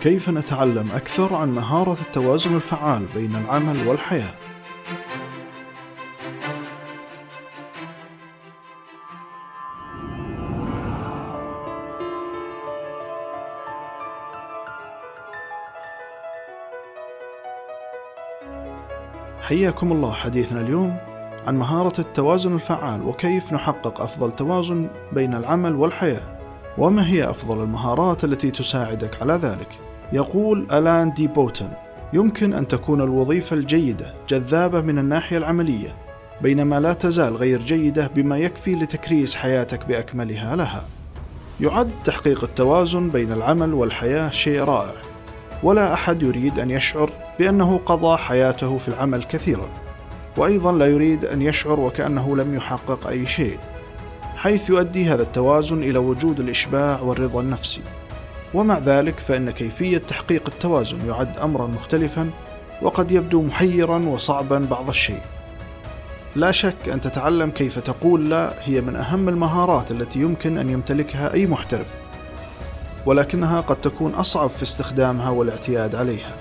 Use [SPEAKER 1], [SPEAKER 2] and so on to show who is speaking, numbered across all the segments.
[SPEAKER 1] كيف نتعلم أكثر عن مهارة التوازن الفعال بين العمل والحياة؟ حياكم الله حديثنا اليوم عن مهارة التوازن الفعال وكيف نحقق أفضل توازن بين العمل والحياة وما هي أفضل المهارات التي تساعدك على ذلك يقول ألان دي بوتن يمكن أن تكون الوظيفة الجيدة جذابة من الناحية العملية بينما لا تزال غير جيدة بما يكفي لتكريس حياتك بأكملها لها. يعد تحقيق التوازن بين العمل والحياة شيء رائع ولا أحد يريد أن يشعر بأنه قضى حياته في العمل كثيرا وأيضا لا يريد أن يشعر وكأنه لم يحقق أي شيء حيث يؤدي هذا التوازن إلى وجود الإشباع والرضا النفسي. ومع ذلك فإن كيفية تحقيق التوازن يعد أمرا مختلفا وقد يبدو محيرا وصعبا بعض الشيء. لا شك أن تتعلم كيف تقول لا هي من أهم المهارات التي يمكن أن يمتلكها أي محترف ولكنها قد تكون أصعب في استخدامها والاعتياد عليها.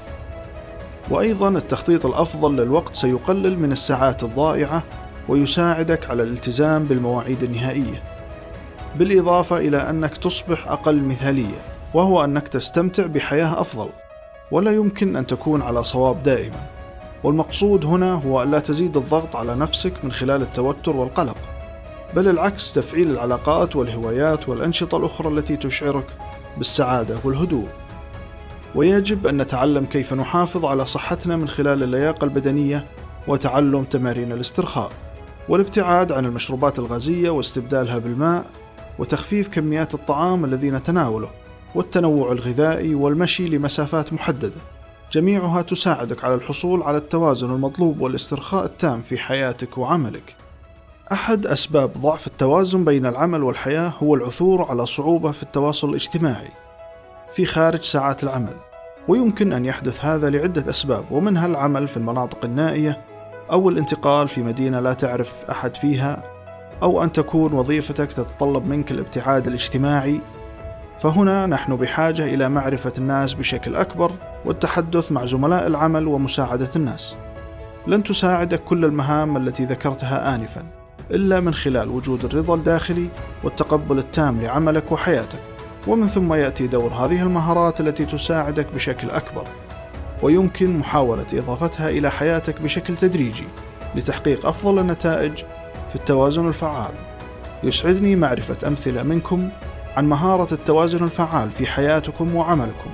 [SPEAKER 1] وأيضا التخطيط الأفضل للوقت سيقلل من الساعات الضائعة ويساعدك على الالتزام بالمواعيد النهائية بالإضافة إلى أنك تصبح أقل مثالية. وهو أنك تستمتع بحياة أفضل ولا يمكن أن تكون على صواب دائما. والمقصود هنا هو ألا تزيد الضغط على نفسك من خلال التوتر والقلق بل العكس تفعيل العلاقات والهوايات والأنشطة الأخرى التي تشعرك بالسعادة والهدوء. ويجب أن نتعلم كيف نحافظ على صحتنا من خلال اللياقة البدنية وتعلم تمارين الاسترخاء والابتعاد عن المشروبات الغازية واستبدالها بالماء وتخفيف كميات الطعام الذي نتناوله والتنوع الغذائي والمشي لمسافات محددة. جميعها تساعدك على الحصول على التوازن المطلوب والاسترخاء التام في حياتك وعملك. أحد أسباب ضعف التوازن بين العمل والحياة هو العثور على صعوبة في التواصل الاجتماعي في خارج ساعات العمل ويمكن أن يحدث هذا لعدة أسباب ومنها العمل في المناطق النائية أو الانتقال في مدينة لا تعرف أحد فيها أو أن تكون وظيفتك تتطلب منك الابتعاد الاجتماعي فهنا نحن بحاجة إلى معرفة الناس بشكل أكبر والتحدث مع زملاء العمل ومساعدة الناس. لن تساعدك كل المهام التي ذكرتها آنفا إلا من خلال وجود الرضا الداخلي والتقبل التام لعملك وحياتك، ومن ثم يأتي دور هذه المهارات التي تساعدك بشكل أكبر، ويمكن محاولة إضافتها إلى حياتك بشكل تدريجي لتحقيق أفضل النتائج في التوازن الفعال. يسعدني معرفة أمثلة منكم عن مهارة التوازن الفعال في حياتكم وعملكم.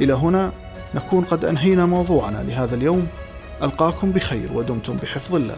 [SPEAKER 1] إلى هنا نكون قد أنهينا موضوعنا لهذا اليوم. ألقاكم بخير ودمتم بحفظ الله.